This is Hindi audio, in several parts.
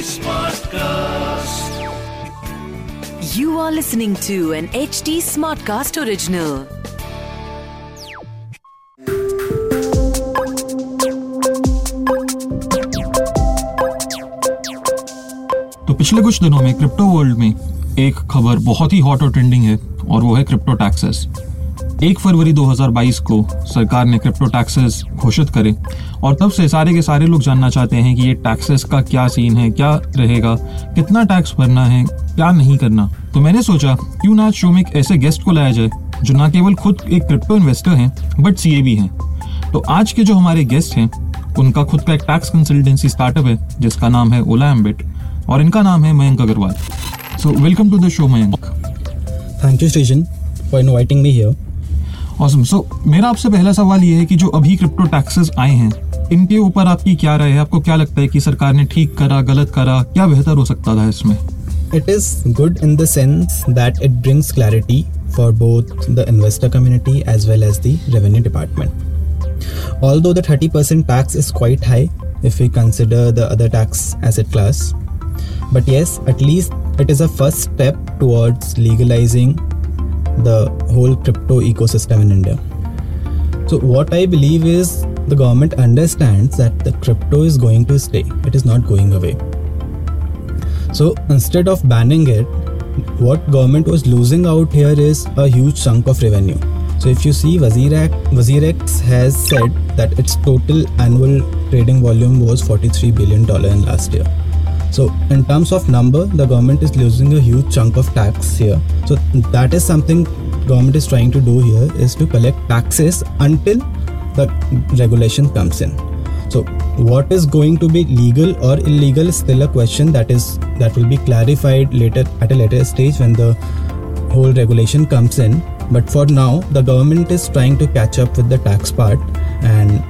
Smartcast. You are listening to an HD Smartcast original. तो पिछले कुछ दिनों में क्रिप्टो वर्ल्ड में एक खबर बहुत ही हॉट और ट्रेंडिंग है और वो है क्रिप्टो टैक्सेस एक फरवरी 2022 को सरकार ने क्रिप्टो टैक्सेस घोषित करे। और तब से सारे के सारे लोग जानना चाहते हैं कि ये टैक्सेस का क्या सीन है क्या रहेगा कितना टैक्स भरना है क्या नहीं करना। तो मैंने सोचा क्यों ना शो में एक ऐसे गेस्ट को लाया जाए जो ना केवल खुद एक क्रिप्टो इन्वेस्टर हैं बट सीए भी हैं। तो आज के जो हमारे गेस्ट हैं उनका खुद का एक टैक्स कंसल्टेंसी स्टार्टअप है जिसका नाम है ओला एम्बिट और इनका नाम है Mayank Agrawal. So welcome to the show Mayank. Thank you, Srijan, for inviting me here. Awesome so मेरा आपसे पहला सवाल ये है कि जो अभी क्रिप्टो टैक्सेस आए हैं, इनके ऊपर आपकी क्या राय है? आपको क्या लगता है कि सरकार ने ठीक करा, गलत करा? क्या बेहतर हो सकता था इसमें? It is good in the sense that it brings clarity for both the investor community as well as the revenue department although thirty percent tax is quite high if you consider the other tax asset class but yes at least it is a first step towards legalising the whole crypto ecosystem in India. So, what I believe is the government understands that the crypto is going to stay, it is not going away. So instead of banning it, what government was losing out here is a huge chunk of revenue. So if you see Wazirex, has said that its total annual trading volume was 43 billion dollar in last year. So in terms of number, the government is losing a huge chunk of tax here. So that is something government is trying to do here is to collect taxes until the regulation comes in. So what is going to be legal or illegal is still a question that is that will be clarified later at a later stage when the whole regulation comes in. But for now, the government is trying to catch up with the tax part and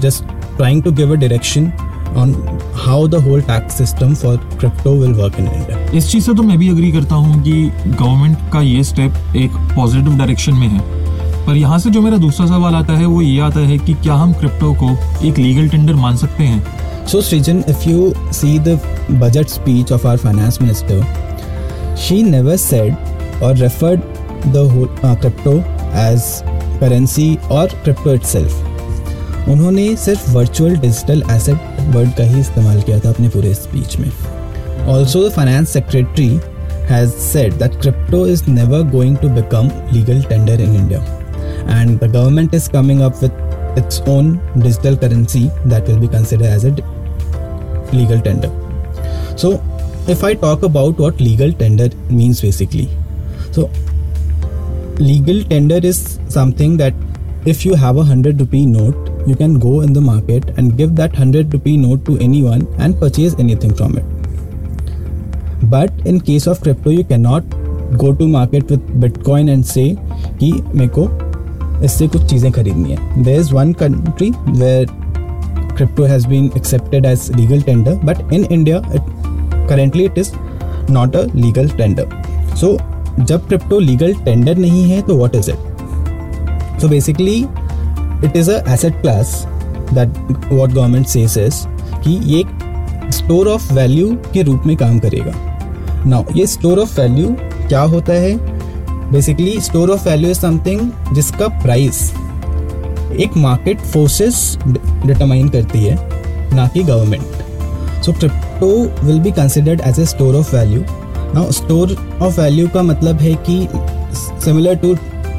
just trying to give a direction on how the whole tax system for crypto will work in India इस चीज़ से तो मैं भी अग्री करता हूँ कि गवर्नमेंट का ये स्टेप एक पॉजिटिव डायरेक्शन में है. पर यहाँ से जो मेरा दूसरा सवाल आता है वो ये आता है कि क्या हम क्रिप्टो को एक लीगल टेंडर मान सकते हैं? So Srijan if you see the budget speech of our finance minister she never said और referred the crypto as currency और क्रिप्टो इट उन्होंने सिर्फ़ वर्चुअल डिजिटल एसेट वर्ड का ही इस्तेमाल किया था अपने पूरे स्पीच में. Also the finance secretary has said that crypto is never going to become legal tender in India and the government is coming up with its own digital currency that will be consider as a legal tender so if I talk about what legal tender means basically so legal tender is something that if you have a 100 rupee note, you can go in the market and give that 100 rupee note to anyone and purchase anything from it. But in case of crypto, you cannot go to market with Bitcoin and say कि मेरे को इससे कुछ चीज़ें खरीदनी है there is one country where crypto has been accepted as legal tender but in India currently it is not a legal tender so जब क्रिप्टो लीगल टेंडर नहीं है तो what is it so basically it is a asset class that what government says is कि ये स्टोर ऑफ़ वैल्यू के रूप में काम करेगा। नाउ ये स्टोर ऑफ़ वैल्यू क्या होता है? Basically store of value is something जिसका प्राइस एक मार्केट फोर्सेस डिटरमाइन करती है, ना कि government so crypto will be considered as a store of value now store of value का मतलब है कि सिमिलर टू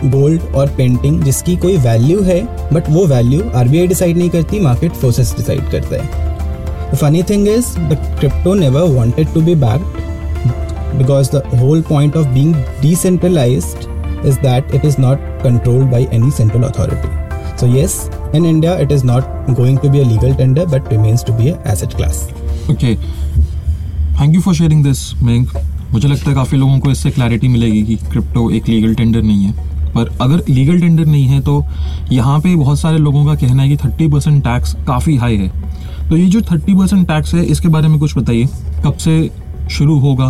गोल्ड और पेंटिंग जिसकी कोई वैल्यू है बट वो वैल्यू आरबीआई डिसाइड नहीं करती मार्केट फोर्सेस डिसाइड करते हैं। Funny thing is the crypto never wanted to be back because the whole point of being decentralise is that it is not controlled by any central authority so yes in India it is not going to be a legal tender but remains to be asset class okay thank you for sharing this Mayank मुझे लगता है काफ़ी लोगों को इससे क्लैरिटी मिलेगी कि क्रिप्टो एक लीगल टेंडर नहीं है। पर अगर लीगल टेंडर नहीं है तो यहाँ पे बहुत सारे लोगों का कहना है कि थर्टी परसेंट टैक्स काफ़ी हाई है। तो ये जो थर्टी परसेंट टैक्स है, इसके बारे में कुछ बताइए। कब से शुरू होगा?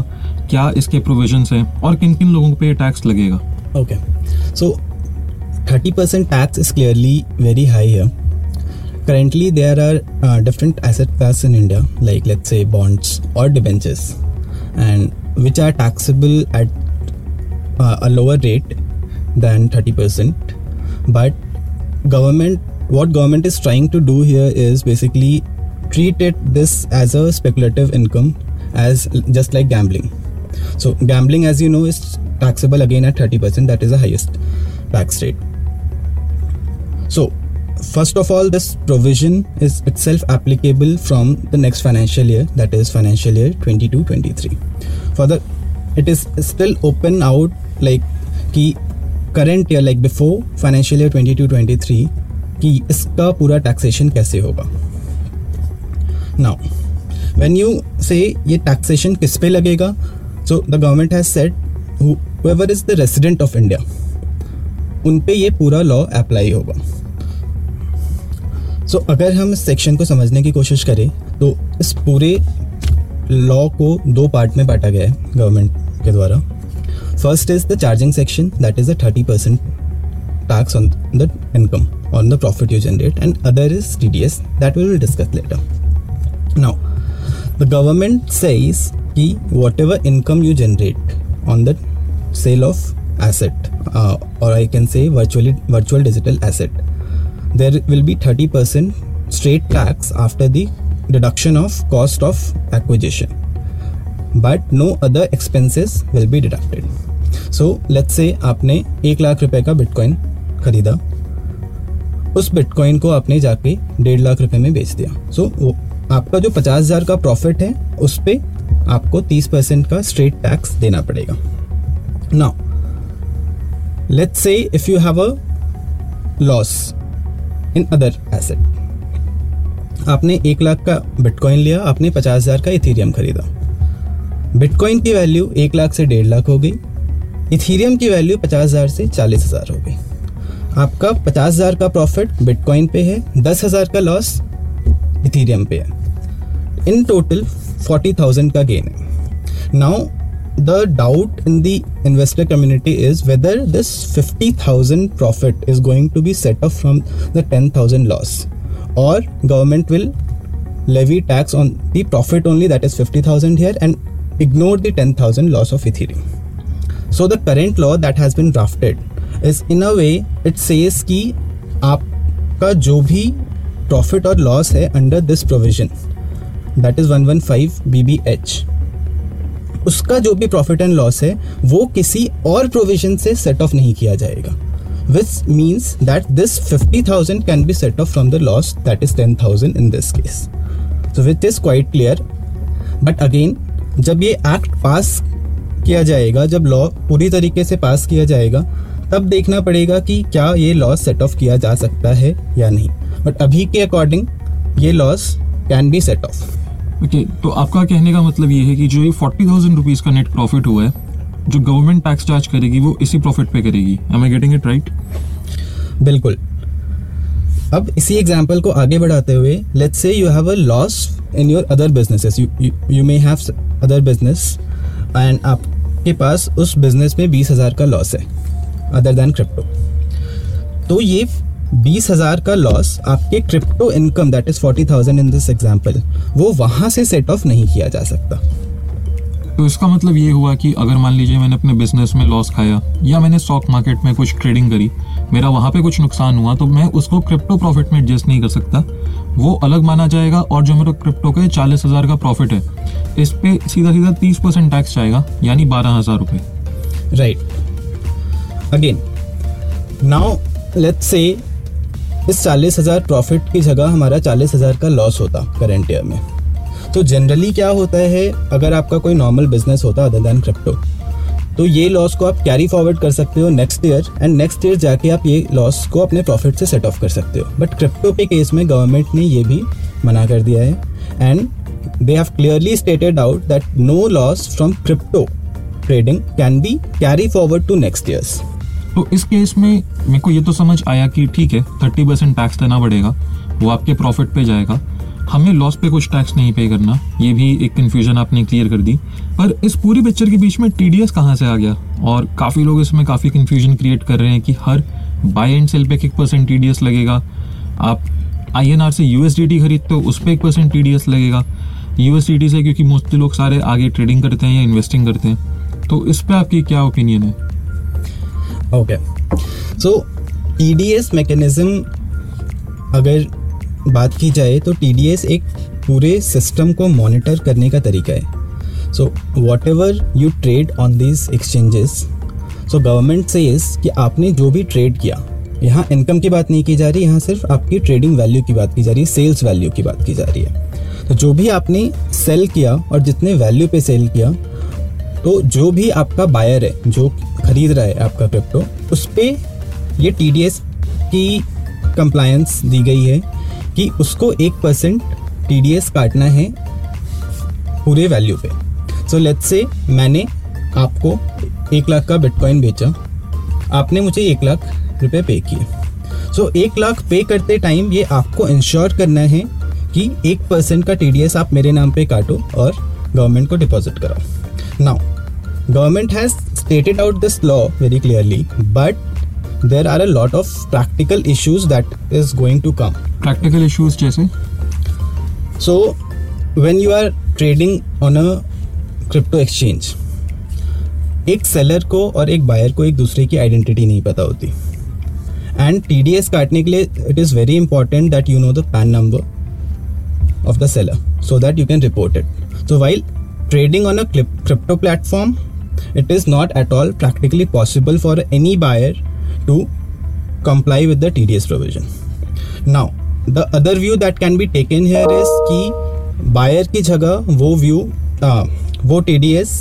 क्या इसके प्रोविजंस हैं? और किन किन लोगों पर ये टैक्स लगेगा? Okay so thirty percent tax is clearly very high है currently there are different asset पैस in India like let's say bonds और debentures and which are taxable at a lower rate than 30%. But government, what government is trying to do here is basically treat it this as a speculative income, as just like gambling. So gambling, as you know, is taxable again at 30%. That is the highest tax rate. So first of all this provision is itself applicable from the next financial year that is financial year 22-23 for the it is still open out like कि current year like before financial year twenty two twenty three कि इसका पूरा टैक्सेशन कैसे होगा? नाउ वेन यू से ये टैक्सेशन किस पे लगेगा? So the government has said whoever is the resident of India उन पे ये पूरा लॉ अप्लाई होगा। सो so, अगर हम इस सेक्शन को समझने की कोशिश करें तो इस पूरे लॉ को दो पार्ट में बांटा गया है गवर्नमेंट के द्वारा। First is the charging section, that is a 30% tax on the income, on the profit you generate, and other is TDS, that we will discuss later. Now, the government says that whatever income you generate on the sale of asset, uh, or I can say virtually virtual digital asset, there will be 30% straight tax after the deduction of cost of acquisition. But no other expenses will be deducted. So let's say आपने एक लाख रुपए का बिटकॉइन खरीदा। उस बिटकॉइन को आपने जाके डेढ़ लाख रुपए में बेच दिया। सो so, आपका जो पचास हज़ार का प्रॉफिट है उस पर आपको तीस परसेंट का स्ट्रेट टैक्स देना पड़ेगा। Now let's say if you have a loss in other asset आपने एक लाख का बिटकॉइन लिया आपने पचास हज़ार का इथीरियम खरीदा। बिटकॉइन की वैल्यू एक लाख से डेढ़ लाख हो गई। इथेरियम की वैल्यू 50,000 से 40,000 हो गई। आपका 50,000 का प्रॉफिट बिटकॉइन पे है 10,000 का लॉस इथीरियम पे है। इन टोटल 40,000 का गेन है। Now the doubt in the investor community is whether this 50,000 profit is going to be set up from the 10,000 loss. और government will levy tax on the profit only that is 50,000 here and ignore the 10,000 loss of Ethereum. So the current law that has been drafted is in a way it says कि आपका जो भी प्रॉफिट और लॉस है under this provision that is one one five B B H उसका जो भी प्रॉफिट एंड लॉस है वो किसी और प्रोविज़न से सेट ऑफ़ नहीं किया जाएगा which means that this fifty thousand can be set off from the loss that is ten thousand in this case so which is quite clear but again जब ये एक्ट पास किया जाएगा जब लॉ पूरी तरीके से पास किया जाएगा तब देखना पड़ेगा कि क्या ये लॉस सेट ऑफ़ किया जा सकता है या नहीं। बट अभी के अकॉर्डिंग ये loss can be set off okay तो आपका कहने का मतलब ये है कि जो ये फोर्टी थाउज़ेंड रुपीज़ का नेट प्रॉफिट हुआ है जो गवर्नमेंट टैक्स चार्ज करेगी वो इसी प्रॉफिट पे करेगी। Am I getting it right बिल्कुल। अब इसी एग्जांपल को आगे बढ़ाते हुए let's say you have a loss in your other businesses you may have other business and आपके पास उस बिज़नेस में बीस हज़ार का लॉस है अदर देन क्रिप्टो तो ये बीस हज़ार का लॉस आपके crypto income that is forty thousand in this example वो वहाँ से सेट ऑफ़ नहीं किया जा सकता। तो इसका मतलब ये हुआ कि अगर मान लीजिए मैंने अपने बिज़नेस में लॉस खाया, या मैंने स्टॉक मार्केट में कुछ ट्रेडिंग करी मेरा वहाँ पे कुछ नुकसान हुआ तो मैं उसको क्रिप्टो प्रॉफिट में एडजस्ट नहीं कर सकता। वो अलग माना जाएगा और जो मेरा क्रिप्टो का चालीस हज़ार का प्रॉफिट है, इस पे सीधा सीधा तीस परसेंट टैक्स जाएगा, यानी बारह हज़ार रुपए। राइट अगेन नाउ लेट्स से इस चालीस हज़ार प्रॉफिट की जगह हमारा चालीस हज़ार का लॉस होता करेंट ईयर में। तो जनरली क्या होता है, अगर आपका कोई नॉर्मल बिज़नेस होता अदर दैन क्रिप्टो तो ये लॉस को आप कैरी फॉरवर्ड कर सकते हो next year and next year जाके आप ये लॉस को अपने प्रॉफिट से सेट ऑफ़ कर सकते हो। बट क्रिप्टो के केस में गवर्नमेंट ने ये भी मना कर दिया है and they have clearly stated out that no loss from crypto trading can be carry forward to next years तो इस केस में मेरे को ये तो समझ आया कि ठीक है थर्टी परसेंट टैक्स देना पड़ेगा, वो आपके प्रॉफिट पे जाएगा। हमें लॉस पे कुछ टैक्स नहीं पे करना। ये भी एक कन्फ्यूज़न आपने क्लियर कर दी। पर इस पूरी पिक्चर के बीच में टी डी एस कहाँ से आ गया? और काफ़ी लोग इसमें काफ़ी कन्फ्यूज़न क्रिएट कर रहे हैं कि हर बाय एंड सेल पे एक परसेंट टी डी एस लगेगा। आप आई एन आर से यूएसडीटी खरीदते हो उस पर एक परसेंट टी डी एस लगेगा। यू एस डी यूएसडीटी से क्योंकि मोस्टली लोग सारे आगे ट्रेडिंग करते हैं या इन्वेस्टिंग करते हैं। तो इस पर आपकी क्या ओपिनियन है? Okay so T D S mechanism अगर बात की जाए तो टी डी एस एक पूरे सिस्टम को मॉनिटर करने का तरीका है। So whatever you trade on this exchanges so government says कि आपने जो भी ट्रेड किया, यहाँ इनकम की बात नहीं की जा रही, यहाँ सिर्फ़ आपकी ट्रेडिंग वैल्यू की बात की जा रही है सेल्स वैल्यू की बात की जा रही है। तो जो भी आपने सेल किया और जितने वैल्यू पे सेल किया तो जो भी आपका बायर है, जो खरीद रहा है आपका क्रिप्टो उस पर ये टी की कंप्लायंस दी गई है। कि उसको एक परसेंट टीडीएस काटना है पूरे वैल्यू पे। सो लेट्स से मैंने आपको एक लाख का बिटकॉइन बेचा। आपने मुझे एक लाख रुपए पे किए। सो so, एक लाख पे करते टाइम ये आपको इंश्योर करना है कि एक परसेंट का टीडीएस आप मेरे नाम पे काटो और गवर्नमेंट को डिपॉजिट कराओ। Now government has stated out this law very clearly but there are a lot of practical issues that is going to come practical issues जैसे so when you are trading on a crypto exchange एक सेलर को और एक बायर को एक दूसरे की आइडेंटिटी नहीं पता होती एंड टी डी एस काटने के लिए it is very important that you know the PAN number of the seller so that you can report it so while trading on a crypto platform it is not at all practically possible for any buyer to comply with the TDS provision. Now, the other view that can be taken here is कि बायर की जगह वो व्यू वो T D S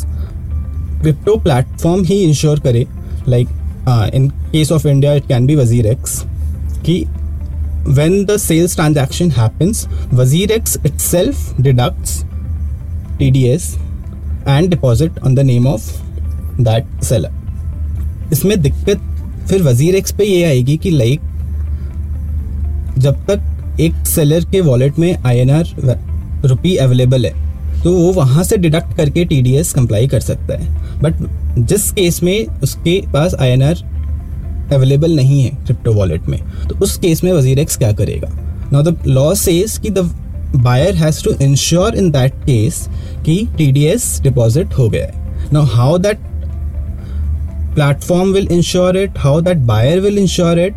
crypto platform ही इंश्योर करे like in case of India it can be WazirX कि when the sales transaction happens WazirX itself deducts TDS and deposit on the name of that seller इसमें दिक्कत फिर वज़ीर एक्स पे ये आएगी कि लाइक जब तक एक सेलर के वॉलेट में I N R rupee available है तो वो वहाँ से डिडक्ट करके टी डी एस कंप्लाई कर सकता है। बट जिस केस में उसके पास आई एन आर अवेलेबल नहीं है क्रिप्टो वॉलेट में तो उस केस में वज़ीर एक्स क्या करेगा? नाउ द लॉ सेज कि the buyer has to ensure in that case कि टी डी एस डिपॉजिट हो गया है। Now how that platform will ensure it how that buyer will ensure it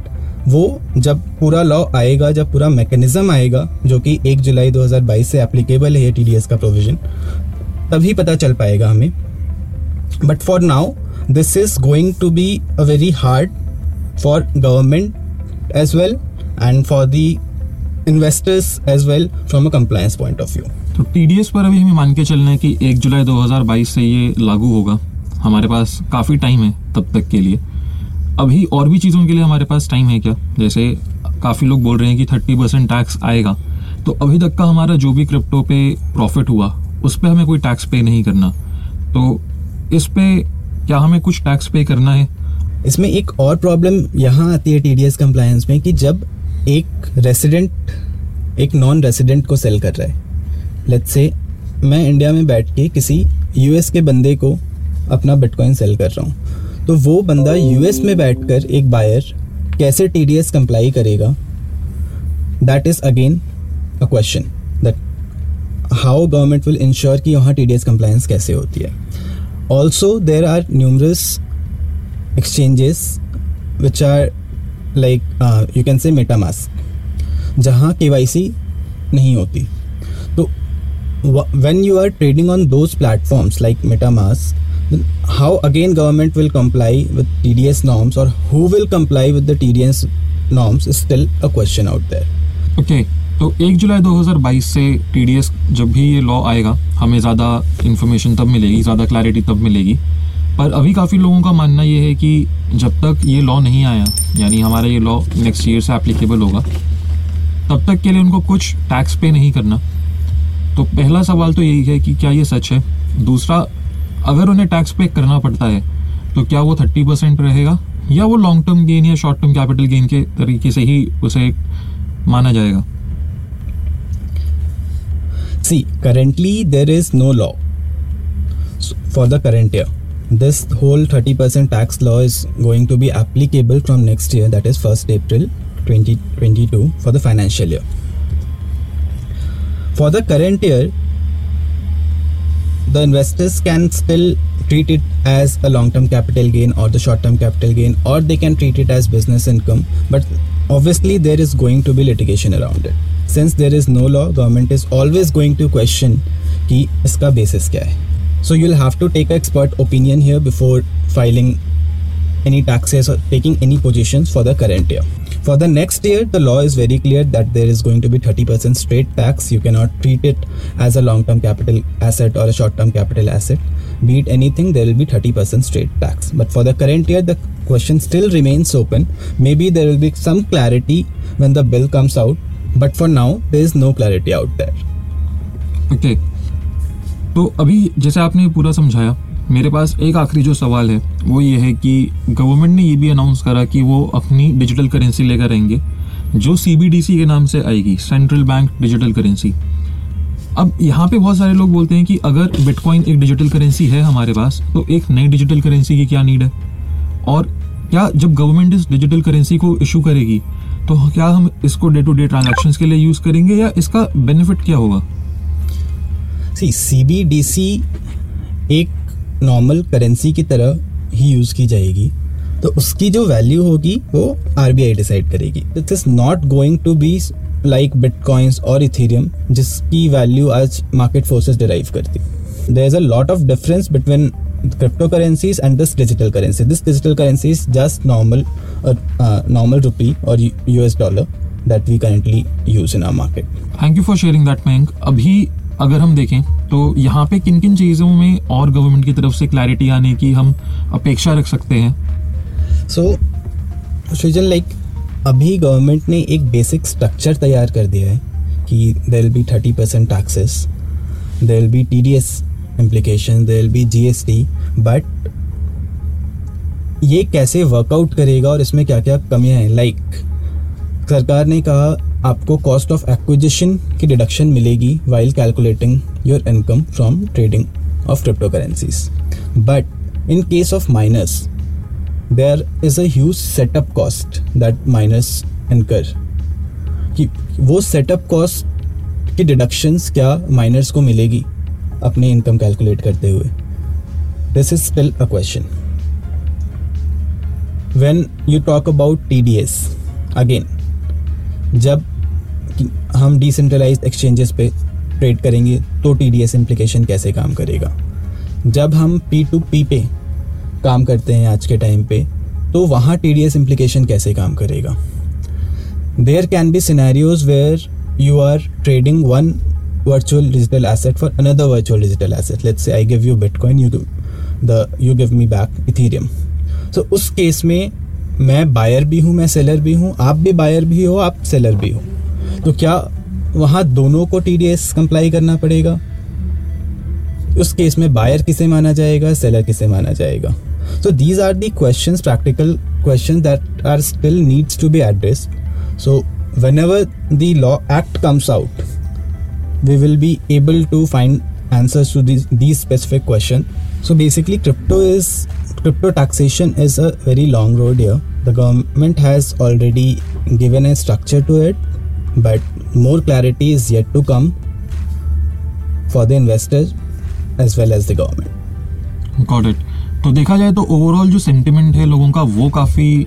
वो जब पूरा लॉ आएगा, जब पूरा मैकेनिज्म आएगा, जो कि एक जुलाई 2022 से एप्लीकेबल है टीडीएस का प्रोविज़न तभी पता चल पाएगा हमें। But for now this is going to be a very hard for government as well and for the investors as well from a compliance point of view तो टीडीएस पर अभी हमें मान के चलना है कि एक जुलाई 2022 से ये लागू होगा। हमारे पास काफ़ी टाइम है तब तक के लिए। अभी और भी चीज़ों के लिए हमारे पास टाइम है क्या? जैसे काफ़ी लोग बोल रहे हैं कि थर्टी परसेंट टैक्स आएगा। तो अभी तक का हमारा जो भी क्रिप्टो पे प्रॉफिट हुआ, उस पर हमें कोई टैक्स पे नहीं करना। तो इस पर क्या हमें कुछ टैक्स पे करना है? इसमें एक और प्रॉब्लम यहाँ आती है टी डी एस कंप्लायंस में कि जब एक रेसिडेंट एक नॉन रेसिडेंट को सेल कर रहा है। लेट्स से मैं इंडिया में बैठ के किसी यूएस के बंदे को अपना बिटकॉइन सेल कर रहा हूँ। तो वो बंदा यूएस में बैठकर एक बायर कैसे टी डी एस कंप्लाई करेगा? That is again a question that how government will ensure कि वहाँ टी डी एस कंप्लाइंस कैसे होती है। Also there are numerous exchanges which are like you can say MetaMask जहाँ के वाई सी नहीं होती। तो when you are trading on those platforms like MetaMask how again government will comply with TDS norms or who will comply with the TDS norms is still a question out there. Okay. तो एक जुलाई 2022 से TDS जब भी ये लॉ आएगा, हमें ज़्यादा इन्फॉर्मेशन तब मिलेगी, ज़्यादा क्लैरिटी तब मिलेगी पर अभी काफ़ी लोगों का मानना ये है कि जब तक ये लॉ नहीं आया, यानी हमारा ये लॉ नेक्स्ट ईयर से एप्लीकेबल होगा, तब तक के लिए उनको कुछ टैक्स पे नहीं करना तो पहला सवाल तो यही है कि क्या ये सच है दूसरा अगर उन्हें टैक्स पे करना पड़ता है तो क्या वो थर्टी परसेंट रहेगा? या वो लॉन्ग टर्म गेन या शॉर्ट टर्म कैपिटल गेन के तरीके से ही उसे माना जाएगा? See currently there is no law for the current year this whole thirty percent tax law is going to be applicable from next year that is first April twenty twenty two for the financial year for the current year the investors can still treat it as a long term capital gain or the short term capital gain, or they can treat it as business income. But obviously, there is going to be litigation around it. Since there is no law, government is always going to question कि इसका basis क्या है. So you'll have to take an expert opinion here before filing any taxes or taking any positions for the current year. For the next year, the law is very clear that there is going to be 30% straight tax. You cannot treat it as a long term capital asset or a short term capital asset. Be it anything, there will be 30% straight tax. But for the current year, the question still remains open. Maybe there will be some clarity when the bill comes out. But for now, there is no clarity out there. Okay तो अभी जैसे आपने पूरा समझाया मेरे पास एक आखिरी जो सवाल है, वो ये है कि गवर्नमेंट ने ये भी अनाउंस करा कि वो अपनी डिजिटल करेंसी लेकर आएँगे, जो सीबीडीसी के नाम से आएगी सेंट्रल बैंक डिजिटल करेंसी अब यहाँ पे बहुत सारे लोग बोलते हैं कि अगर बिटकॉइन एक डिजिटल करेंसी है हमारे पास तो एक नई डिजिटल करेंसी की क्या नीड है? और क्या जब गवर्नमेंट इस डिजिटल करेंसी को इशू करेगी तो क्या हम इसको डे टू डे ट्रांजेक्शन के लिए यूज़ करेंगे या इसका बेनिफिट क्या होगा? सी सी एक नॉर्मल करेंसी की तरह ही यूज़ की जाएगी तो उसकी जो वैल्यू होगी वो आर बी आई डिसाइड करेगी। This is not going to be like bitcoins और इथीरियम जिसकी वैल्यू आज मार्केट फोर्सेज डिराइव करती। There is a lot of difference between crypto currencies and this digital currency this digital currency is just normal normal rupee और U S dollar that we currently use in our market thank you for sharing that मैं अभी अगर हम देखें तो यहाँ पे किन किन चीज़ों में और गवर्नमेंट की तरफ़ से क्लैरिटी आने की हम अपेक्षा रख सकते हैं? सो सृजन लाइक अभी गवर्नमेंट ने एक बेसिक स्ट्रक्चर तैयार कर दिया है कि there will be thirty percent taxes there will be T D S implication there will be G S T but ये कैसे वर्कआउट करेगा और इसमें क्या क्या कमियाँ हैं? लाइक like, सरकार ने कहा आपको कॉस्ट ऑफ़ एक्विजिशन की डिडक्शन मिलेगी while calculating your income from trading of crypto currencies but in case of miners there is a setup cost that miners incur कि वो सेटअप कॉस्ट की डिडक्शंस क्या माइनर्स को मिलेगी अपने इनकम कैलकुलेट करते हुए? This is still a question when you talk about T D S again जब हम डिसेंट्रलाइज एक्सचेंजेस पे ट्रेड करेंगे तो टी डी एस इम्प्लीकेशन कैसे काम करेगा? जब हम पी टू पी पे काम करते हैं आज के टाइम पे तो वहाँ टी डी एस इम्प्लीकेशन कैसे काम करेगा? There can be scenarios where you are trading one virtual digital asset for another virtual digital asset let's say I give you bitcoin the you give me back Ethereum so उस केस में मैं बायर भी हूँ, मैं सेलर भी हूँ, आप भी बायर भी हो, आप सेलर भी हो। तो क्या वहाँ दोनों को टी डी एस कंप्लाई करना पड़ेगा उस केस में बायर किसे माना जाएगा सेलर किसे माना जाएगा so these are the question practical question that are still needs to be addressed so whenever the law act comes out we will be able to find answers to these, these specific questions. So basically, crypto is crypto taxation is a very long road here. The government has already given a structure to it, but more clarity is yet to come for the investors as well as the government. Got it तो देखा जाए तो ओवरऑल जो सेंटिमेंट है लोगों का, वो काफ़ी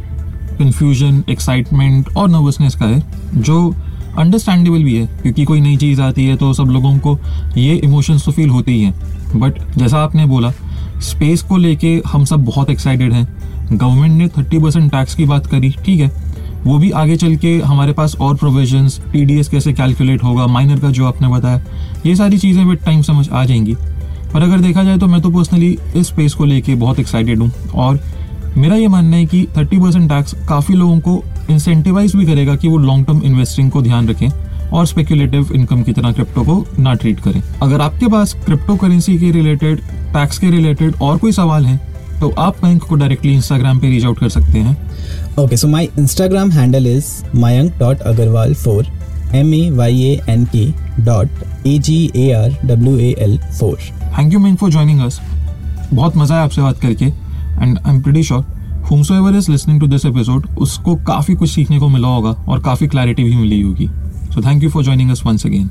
कन्फ्यूज़न एक्साइटमेंट और नर्वसनेस का है, जो अंडरस्टैंडेबल भी है, क्योंकि कोई नई चीज़ आती है तो सब लोगों को ये इमोशंस तो फील होते ही हैं। बट जैसा आपने बोला स्पेस को लेके हम सब बहुत एक्साइटेड हैं। गवर्नमेंट ने थर्टी परसेंट टैक्स की बात करी, ठीक है? वो भी आगे चल के हमारे पास और प्रोविजंस टीडीएस कैसे कैलकुलेट होगा माइनर का जो आपने बताया, ये सारी चीज़ें विद टाइम समझ आ जाएँगी। पर अगर देखा जाए तो मैं तो पर्सनली इस स्पेस को लेके बहुत एक्साइटेड हूँ और मेरा ये मानना है कि थर्टी परसेंट टैक्स काफ़ी लोगों को इंसेंटिवाइज भी करेगा कि वो लॉन्ग टर्म इन्वेस्टिंग को ध्यान रखें और स्पेक्यूलेटिव इनकम की तरह क्रिप्टो को ना ट्रीट करें। अगर आपके पास क्रिप्टो करेंसी के रिलेटेड टैक्स के रिलेटेड और कोई सवाल है तो आप बैंक को डायरेक्टली इंस्टाग्राम पे रीच आउट कर सकते हैं। Okay so my Instagram handle is Mayank dot is mayank.agarwal4 M A Y A N K dot A G A R W A L 4. Thank you Mayank for joining us बहुत मज़ा आया आपसे बात करके and I am pretty sure whomsoever is listening to this episode उसको काफ़ी कुछ सीखने को मिला होगा और काफ़ी क्लैरिटी भी मिली होगी। So thank you for joining us once again